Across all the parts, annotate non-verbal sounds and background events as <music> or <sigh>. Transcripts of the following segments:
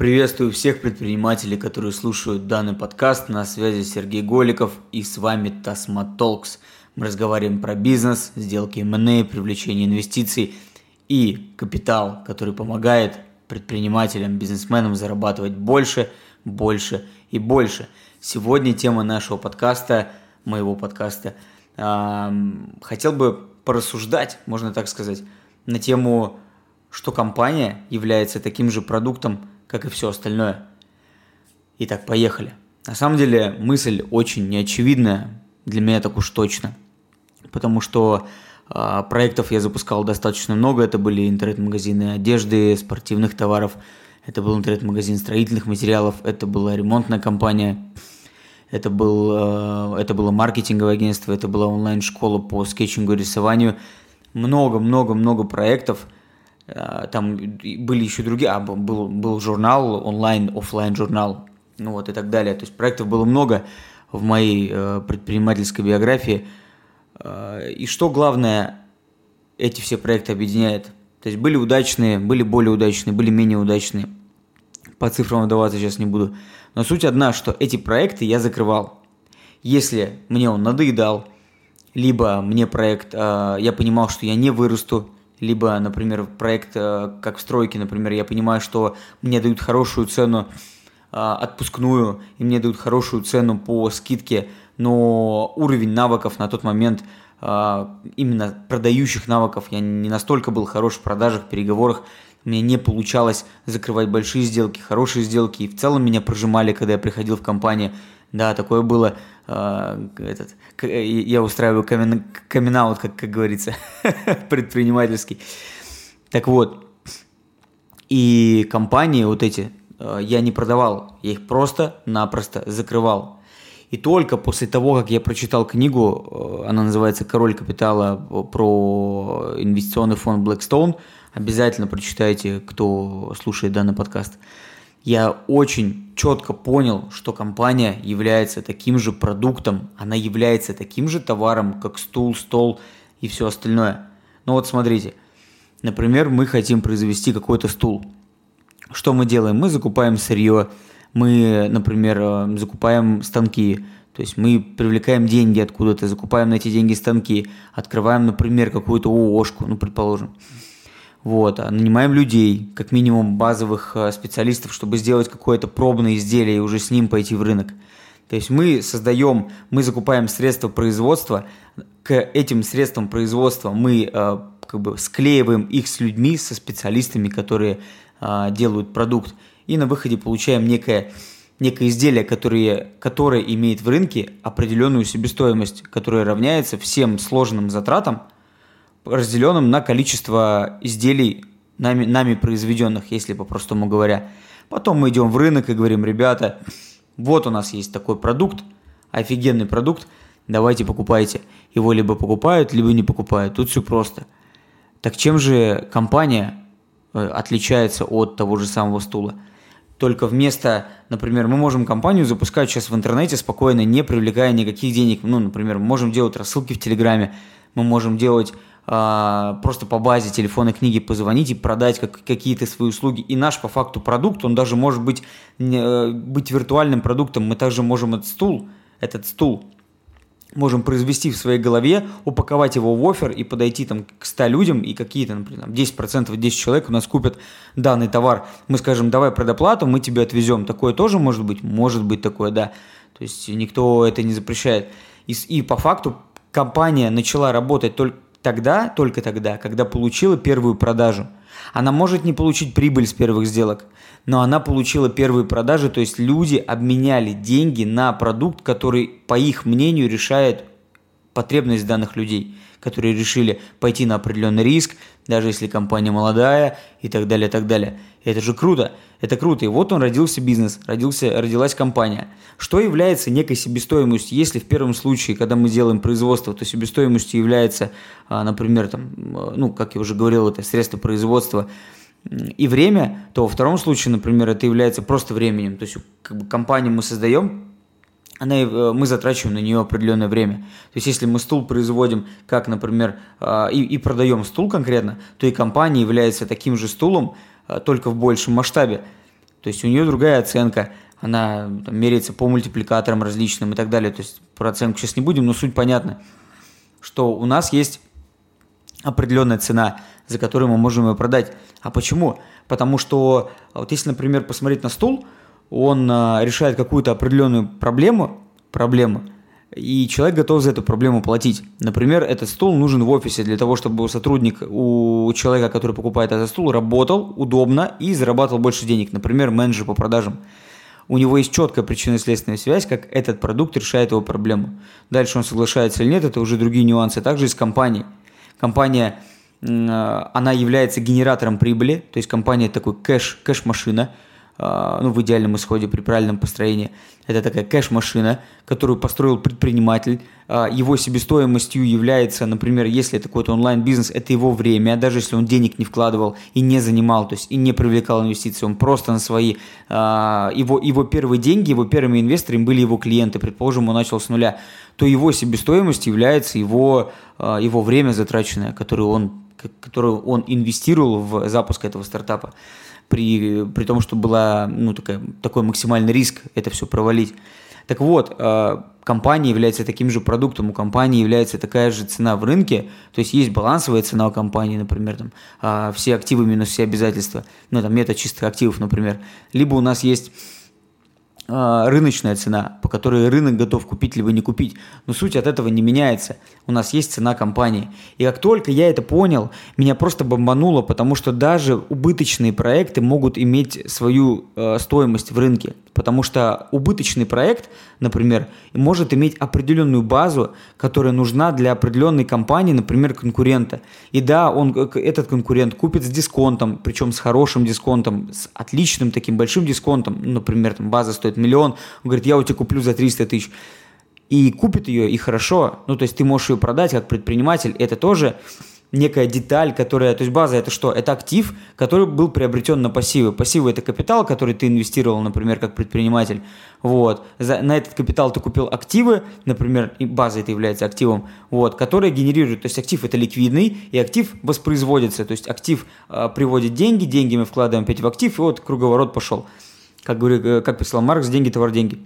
Приветствую всех предпринимателей, которые слушают данный подкаст. На связи Сергей Голиков и с вами Talks. Мы разговариваем про бизнес, сделки M&A, привлечение инвестиций и капитал, который помогает предпринимателям, бизнесменам зарабатывать больше, больше и больше. Сегодня тема нашего подкаста, моего подкаста, хотел бы порассуждать, можно так сказать, на тему, что компания является таким же продуктом, как и все остальное. Итак, поехали. На самом деле мысль очень неочевидная, для меня так уж точно. Потому что э, проектов я запускал достаточно много. Это были интернет-магазины одежды, спортивных товаров. Это был интернет-магазин строительных материалов. Это была ремонтная компания. Это, был, э, это было маркетинговое агентство. Это была онлайн-школа по скетчингу и рисованию. Много-много-много проектов – там были еще другие, а, был, был журнал, онлайн, офлайн журнал, ну вот и так далее. То есть проектов было много в моей э, предпринимательской биографии. Э, и что главное, эти все проекты объединяет. То есть были удачные, были более удачные, были менее удачные. По цифрам вдаваться сейчас не буду. Но суть одна, что эти проекты я закрывал. Если мне он надоедал, либо мне проект, э, я понимал, что я не вырасту, либо, например, проект э, как в стройке, например, я понимаю, что мне дают хорошую цену э, отпускную, и мне дают хорошую цену по скидке, но уровень навыков на тот момент э, именно продающих навыков я не настолько был хорош в продажах, переговорах, мне не получалось закрывать большие сделки, хорошие сделки, и в целом меня прожимали, когда я приходил в компанию. Да, такое было. Э, этот, я устраиваю камин, камин как, как говорится, <laughs> предпринимательский. Так вот, и компании вот эти э, я не продавал, я их просто-напросто закрывал. И только после того, как я прочитал книгу, э, она называется «Король капитала» про инвестиционный фонд Blackstone, обязательно прочитайте, кто слушает данный подкаст – я очень четко понял, что компания является таким же продуктом, она является таким же товаром, как стул, стол и все остальное. Ну вот смотрите, например, мы хотим произвести какой-то стул. Что мы делаем? Мы закупаем сырье, мы, например, э, закупаем станки, то есть мы привлекаем деньги откуда-то, закупаем на эти деньги станки, открываем, например, какую-то ООшку, ну, предположим. Вот, а нанимаем людей, как минимум базовых э, специалистов, чтобы сделать какое-то пробное изделие и уже с ним пойти в рынок. То есть мы создаем, мы закупаем средства производства, к этим средствам производства мы э, как бы склеиваем их с людьми, со специалистами, которые э, делают продукт, и на выходе получаем некое, некое изделие, которое, которое имеет в рынке определенную себестоимость, которая равняется всем сложным затратам – разделенным на количество изделий нами, нами произведенных, если по-простому говоря. Потом мы идем в рынок и говорим, ребята, вот у нас есть такой продукт, офигенный продукт, давайте покупайте. Его либо покупают, либо не покупают. Тут все просто. Так чем же компания э, отличается от того же самого стула? Только вместо, например, мы можем компанию запускать сейчас в интернете спокойно, не привлекая никаких денег. Ну, например, мы можем делать рассылки в Телеграме, мы можем делать просто по базе телефонной книги позвонить и продать как, какие-то свои услуги. И наш по факту продукт, он даже может быть, не, быть виртуальным продуктом. Мы также можем этот стул, этот стул можем произвести в своей голове, упаковать его в офер и подойти там к 100 людям, и какие-то, например, 10%, 10 человек у нас купят данный товар. Мы скажем, давай предоплату, мы тебе отвезем. Такое тоже может быть? Может быть такое, да. То есть никто это не запрещает. И, и по факту компания начала работать только тогда, только тогда, когда получила первую продажу. Она может не получить прибыль с первых сделок, но она получила первые продажи, то есть люди обменяли деньги на продукт, который, по их мнению, решает потребность данных людей, которые решили пойти на определенный риск, даже если компания молодая и так далее, и так далее. Это же круто, это круто. И вот он родился бизнес, родился, родилась компания. Что является некой себестоимостью, если в первом случае, когда мы делаем производство, то себестоимостью является, а, например, там, ну, как я уже говорил, это средство производства, и время, то во втором случае, например, это является просто временем. То есть как бы компанию мы создаем, она, э, мы затрачиваем на нее определенное время. То есть, если мы стул производим, как, например, а, и, и продаем стул конкретно, то и компания является таким же стулом, а, только в большем масштабе. То есть у нее другая оценка, она там, меряется по мультипликаторам различным и так далее. То есть про оценку сейчас не будем, но суть понятна, что у нас есть определенная цена, за которую мы можем ее продать. А почему? Потому что вот если, например, посмотреть на стул, он а, решает какую-то определенную проблему, проблему, и человек готов за эту проблему платить. Например, этот стул нужен в офисе для того, чтобы сотрудник у человека, который покупает этот стул, работал удобно и зарабатывал больше денег. Например, менеджер по продажам. У него есть четкая причинно-следственная связь, как этот продукт решает его проблему. Дальше он соглашается или нет, это уже другие нюансы. Также и с компанией. Компания, она является генератором прибыли, то есть компания такой кэш, кэш-машина – а, ну, в идеальном исходе при правильном построении. Это такая кэш-машина, которую построил предприниматель. А, его себестоимостью является, например, если это какой-то онлайн-бизнес, это его время, даже если он денег не вкладывал и не занимал, то есть и не привлекал инвестиции, он просто на свои, а, его, его первые деньги, его первыми инвесторами были его клиенты, предположим, он начал с нуля, то его себестоимость является его, его время затраченное, которое он, которое он инвестировал в запуск этого стартапа при, при том, что была ну, такая, такой максимальный риск это все провалить. Так вот, э, компания является таким же продуктом, у компании является такая же цена в рынке, то есть есть балансовая цена у компании, например, там, э, все активы минус все обязательства, ну, там, метод чистых активов, например, либо у нас есть а, рыночная цена, по которой рынок готов купить либо не купить. Но суть от этого не меняется. У нас есть цена компании. И как только я это понял, меня просто бомбануло, потому что даже убыточные проекты могут иметь свою э, стоимость в рынке. Потому что убыточный проект, например, может иметь определенную базу, которая нужна для определенной компании, например, конкурента. И да, он, этот конкурент купит с дисконтом, причем с хорошим дисконтом, с отличным таким большим дисконтом. Например, там база стоит миллион, он говорит, я у тебя куплю за 300 тысяч. И купит ее, и хорошо. Ну, то есть ты можешь ее продать как предприниматель. Это тоже некая деталь, которая, то есть база это что? Это актив, который был приобретен на пассивы. Пассивы это капитал, который ты инвестировал, например, как предприниматель. Вот. За, на этот капитал ты купил активы, например, и база это является активом, вот, которые генерируют, то есть актив это ликвидный, и актив воспроизводится, то есть актив э, приводит деньги, деньги мы вкладываем опять в актив, и вот круговорот пошел. Как, говорю, э, как писал Маркс, деньги, товар, деньги.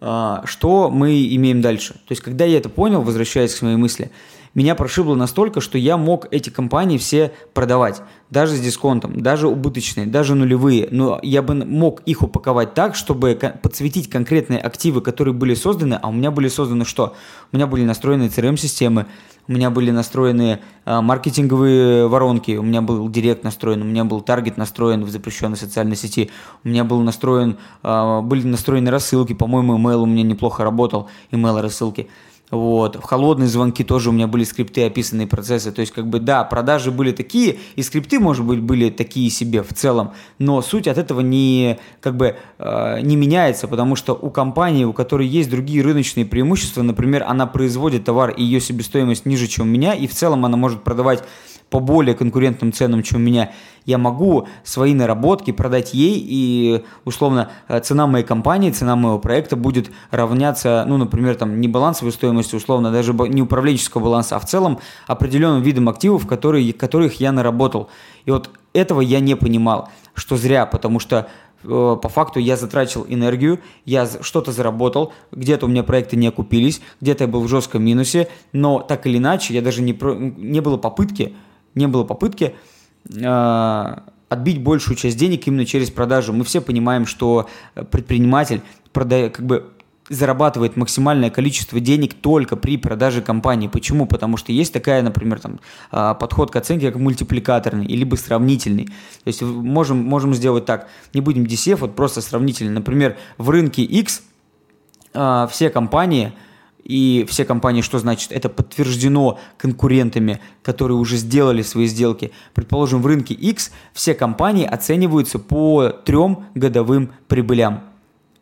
А, что мы имеем дальше? То есть, когда я это понял, возвращаясь к своей мысли, меня прошибло настолько, что я мог эти компании все продавать, даже с дисконтом, даже убыточные, даже нулевые, но я бы мог их упаковать так, чтобы подсветить конкретные активы, которые были созданы, а у меня были созданы что? У меня были настроены CRM-системы, у меня были настроены э, маркетинговые воронки, у меня был директ настроен, у меня был таргет настроен в запрещенной социальной сети, у меня был настроен, э, были настроены рассылки, по-моему, email у меня неплохо работал, email рассылки. Вот. В холодные звонки тоже у меня были скрипты, описанные процессы. То есть, как бы, да, продажи были такие, и скрипты, может быть, были такие себе в целом, но суть от этого не, как бы, э, не меняется, потому что у компании, у которой есть другие рыночные преимущества, например, она производит товар, и ее себестоимость ниже, чем у меня, и в целом она может продавать по более конкурентным ценам, чем у меня, я могу свои наработки продать ей, и условно э, цена моей компании, цена моего проекта будет равняться, ну, например, там не балансовой стоимости, условно, даже не управленческого баланса, а в целом определенным видом активов, которые, которых я наработал. И вот этого я не понимал, что зря, потому что э, по факту я затратил энергию, я что-то заработал, где-то у меня проекты не окупились, где-то я был в жестком минусе, но так или иначе я даже не, не было попытки не было попытки э, отбить большую часть денег именно через продажу. Мы все понимаем, что предприниматель продает, как бы зарабатывает максимальное количество денег только при продаже компании. Почему? Потому что есть такая, например, там, а, подход к оценке как мультипликаторный, либо сравнительный. То есть можем, можем сделать так, не будем DCF, вот просто сравнительный. Например, в рынке X а, все компании – и все компании, что значит? Это подтверждено конкурентами, которые уже сделали свои сделки. Предположим, в рынке X все компании оцениваются по трем годовым прибылям.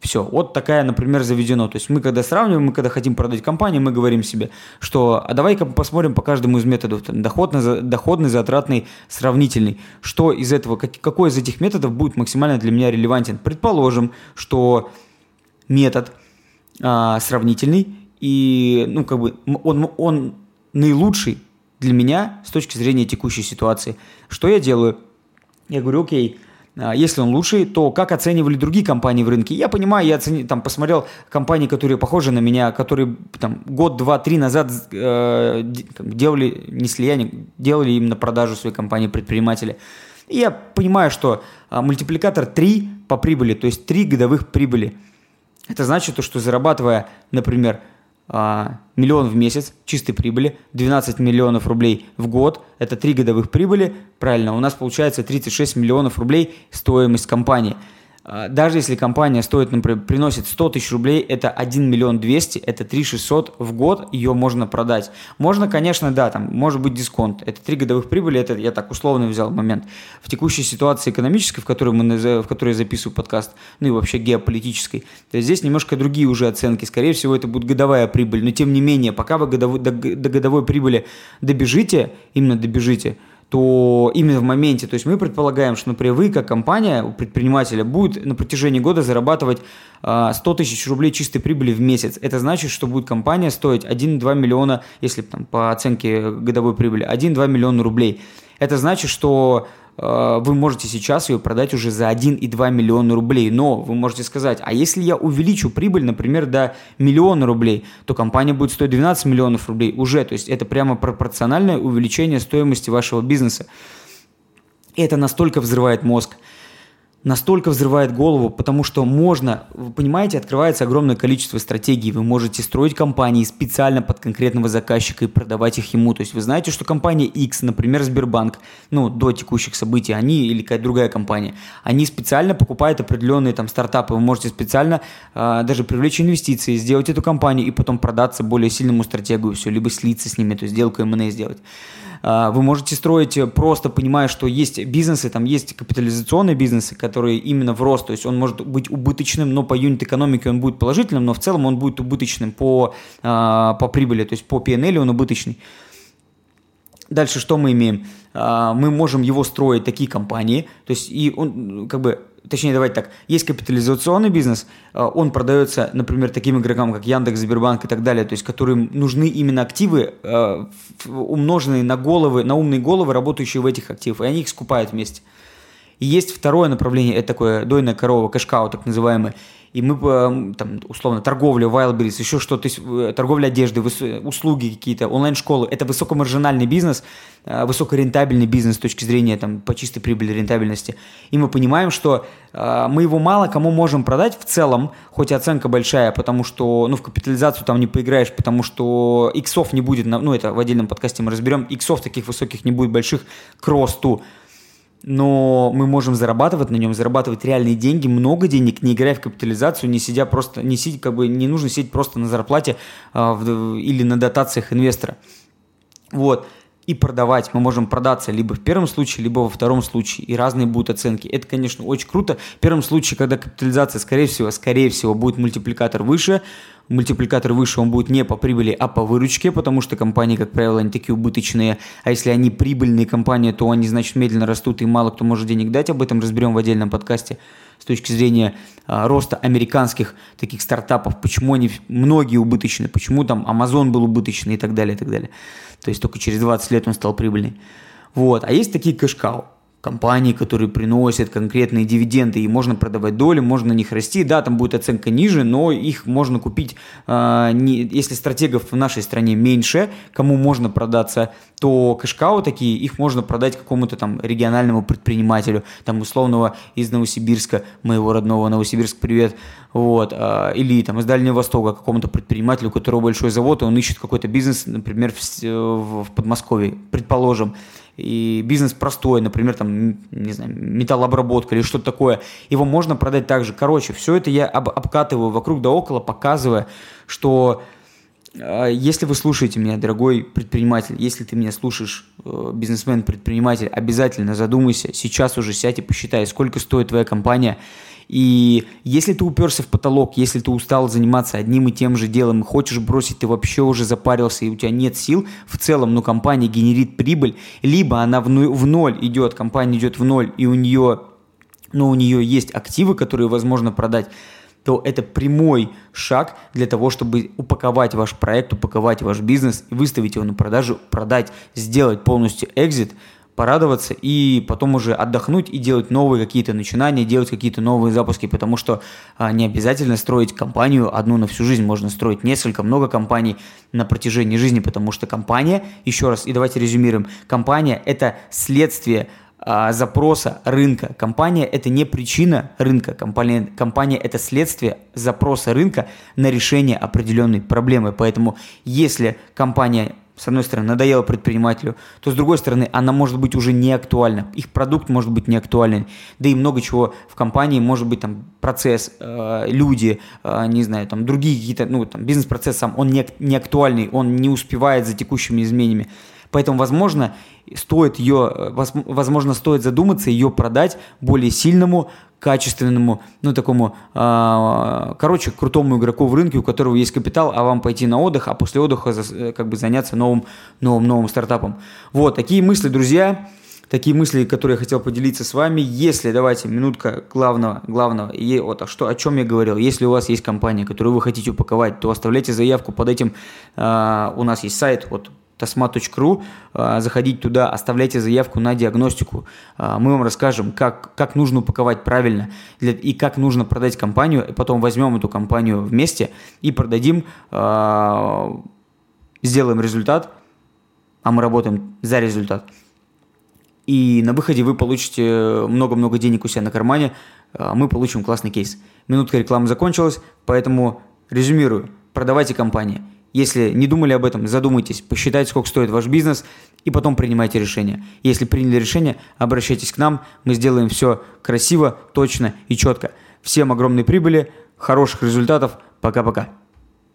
Все, вот такая, например, заведено. То есть мы когда сравниваем, мы когда хотим продать компанию, мы говорим себе, что а давай-ка посмотрим по каждому из методов, там, доходный, доходный, затратный, сравнительный. Что из этого, как, какой из этих методов будет максимально для меня релевантен? Предположим, что метод а, сравнительный и, ну, как бы, он, он наилучший для меня с точки зрения текущей ситуации. Что я делаю? Я говорю, окей, а, если он лучший, то как оценивали другие компании в рынке? Я понимаю, я оцени, там посмотрел компании, которые похожи на меня, которые там год, два, три назад э, делали, не слияние, делали именно продажу своей компании предприниматели. И я понимаю, что э, мультипликатор 3 по прибыли, то есть 3 годовых прибыли. Это значит, то, что зарабатывая, например, а, миллион в месяц чистой прибыли, 12 миллионов рублей в год, это 3 годовых прибыли, правильно, у нас получается 36 миллионов рублей стоимость компании – даже если компания стоит, например, приносит 100 тысяч рублей, это 1 миллион 200, это 3 600 в год, ее можно продать. Можно, конечно, да, там может быть дисконт. Это 3 годовых прибыли, это я так условно взял момент. В текущей ситуации экономической, в которой, мы, в которой я записываю подкаст, ну и вообще геополитической, то здесь немножко другие уже оценки. Скорее всего, это будет годовая прибыль, но тем не менее, пока вы годовой, до, до годовой прибыли добежите, именно добежите, то именно в моменте, то есть мы предполагаем, что, например, вы как компания, у предпринимателя будет на протяжении года зарабатывать 100 а, тысяч рублей чистой прибыли в месяц. Это значит, что будет компания стоить 1-2 миллиона, если там, по оценке годовой прибыли, 1-2 миллиона рублей. Это значит, что вы можете сейчас ее продать уже за 1,2 миллиона рублей. Но вы можете сказать, а если я увеличу прибыль, например, до миллиона рублей, то компания будет стоить 12 миллионов рублей уже. То есть это прямо пропорциональное увеличение стоимости вашего бизнеса. И это настолько взрывает мозг настолько взрывает голову, потому что можно, вы понимаете, открывается огромное количество стратегий. Вы можете строить компании специально под конкретного заказчика и продавать их ему. То есть вы знаете, что компания X, например, Сбербанк, ну, до текущих событий, они или какая-то другая компания, они специально покупают определенные там стартапы. Вы можете специально э, даже привлечь инвестиции, сделать эту компанию и потом продаться более сильному стратегу и все, либо слиться с ними, есть сделку M&A сделать. А, вы можете строить э, просто понимая, что есть бизнесы, там есть капитализационные бизнесы, которые именно в рост, то есть он может быть убыточным, но по юнит-экономике он будет положительным, но в целом он будет убыточным по, а, по прибыли, то есть по PNL он убыточный. Дальше что мы имеем? А, мы можем его строить такие компании, то есть и он как бы точнее, давайте так, есть капитализационный бизнес, а, он продается, например, таким игрокам, как Яндекс, Сбербанк и так далее, то есть которым нужны именно активы, а, умноженные на головы, на умные головы, работающие в этих активах, и они их скупают вместе. И есть второе направление, это такое дойная корова, кэшкау так называемый, и мы, э, там, условно, торговля, Wildberries, еще что-то, э, торговля одежды, услуги какие-то, онлайн-школы, это высокомаржинальный бизнес, э, высокорентабельный бизнес с точки зрения там, по чистой прибыли, рентабельности. И мы понимаем, что мы его мало кому можем продать в целом, хоть и оценка большая, потому что, ну, в капитализацию там не поиграешь, потому что иксов не будет, ну, это в отдельном подкасте мы разберем, иксов таких высоких не будет больших к росту но мы можем зарабатывать на нем, зарабатывать реальные деньги, много денег, не играя в капитализацию, не сидя просто, не сидя, как бы не нужно сидеть просто на зарплате а, в, или на дотациях инвестора. Вот и продавать. Мы можем продаться либо в первом случае, либо во втором случае. И разные будут оценки. Это, конечно, очень круто. В первом случае, когда капитализация, скорее всего, скорее всего, будет мультипликатор выше, мультипликатор выше, он будет не по прибыли, а по выручке, потому что компании, как правило, они такие убыточные. А если они прибыльные компании, то они, значит, медленно растут, и мало кто может денег дать. Об этом разберем в отдельном подкасте с точки зрения а, роста американских таких стартапов, почему они многие убыточны, почему там Amazon был убыточный и так далее, и так далее. То есть только через 20 лет он стал прибыльный. Вот. А есть такие кэшкау компании, которые приносят конкретные дивиденды, и можно продавать доли, можно на них расти. Да, там будет оценка ниже, но их можно купить, э, не, если стратегов в нашей стране меньше, кому можно продаться, то кэшкау такие, их можно продать какому-то там региональному предпринимателю, там условного из Новосибирска, моего родного Новосибирск, привет, вот, э, или там из Дальнего Востока какому-то предпринимателю, у которого большой завод, и он ищет какой-то бизнес, например, в, в Подмосковье, предположим, и бизнес простой, например, там, не знаю, металлообработка или что-то такое, его можно продать также. Короче, все это я об, обкатываю вокруг да около, показывая, что э, если вы слушаете меня, дорогой предприниматель, если ты меня слушаешь, э, бизнесмен, предприниматель, обязательно задумайся, сейчас уже сядь и посчитай, сколько стоит твоя компания, и если ты уперся в потолок, если ты устал заниматься одним и тем же делом хочешь бросить, ты вообще уже запарился и у тебя нет сил, в целом, но компания генерит прибыль, либо она в, в ноль идет, компания идет в ноль, и у нее, но у нее есть активы, которые возможно продать, то это прямой шаг для того, чтобы упаковать ваш проект, упаковать ваш бизнес выставить его на продажу, продать, сделать полностью экзит – порадоваться и потом уже отдохнуть и делать новые какие-то начинания, делать какие-то новые запуски, потому что а, не обязательно строить компанию одну на всю жизнь, можно строить несколько, много компаний на протяжении жизни, потому что компания, еще раз, и давайте резюмируем, компания – это следствие а, запроса рынка. Компания – это не причина рынка, компания, компания – это следствие запроса рынка на решение определенной проблемы. Поэтому если компания с одной стороны, надоело предпринимателю, то с другой стороны, она может быть уже не актуальна. Их продукт может быть не актуален. Да и много чего в компании может быть там процесс, э, люди, э, не знаю, там другие какие-то, ну там бизнес-процесс сам, он не, не актуальный, он не успевает за текущими изменениями. Поэтому, возможно, стоит ее, э, возможно, стоит задуматься, ее продать более сильному, качественному, ну, такому, э, короче, крутому игроку в рынке, у которого есть капитал, а вам пойти на отдых, а после отдыха э, как бы заняться новым, новым, новым стартапом. Вот, такие мысли, друзья, такие мысли, которые я хотел поделиться с вами. Если, давайте, минутка главного, главного, и вот а что, о чем я говорил. Если у вас есть компания, которую вы хотите упаковать, то оставляйте заявку под этим. Э, у нас есть сайт, вот tasmat.ru, а, заходите туда, оставляйте заявку на диагностику. А, мы вам расскажем, как, как нужно упаковать правильно и как нужно продать компанию. И потом возьмем эту компанию вместе и продадим, а, сделаем результат, а мы работаем за результат. И на выходе вы получите много-много денег у себя на кармане, мы получим классный кейс. Минутка рекламы закончилась, поэтому резюмирую. Продавайте компании – если не думали об этом, задумайтесь, посчитайте, сколько стоит ваш бизнес, и потом принимайте решение. Если приняли решение, обращайтесь к нам, мы сделаем все красиво, точно и четко. Всем огромной прибыли, хороших результатов, пока-пока.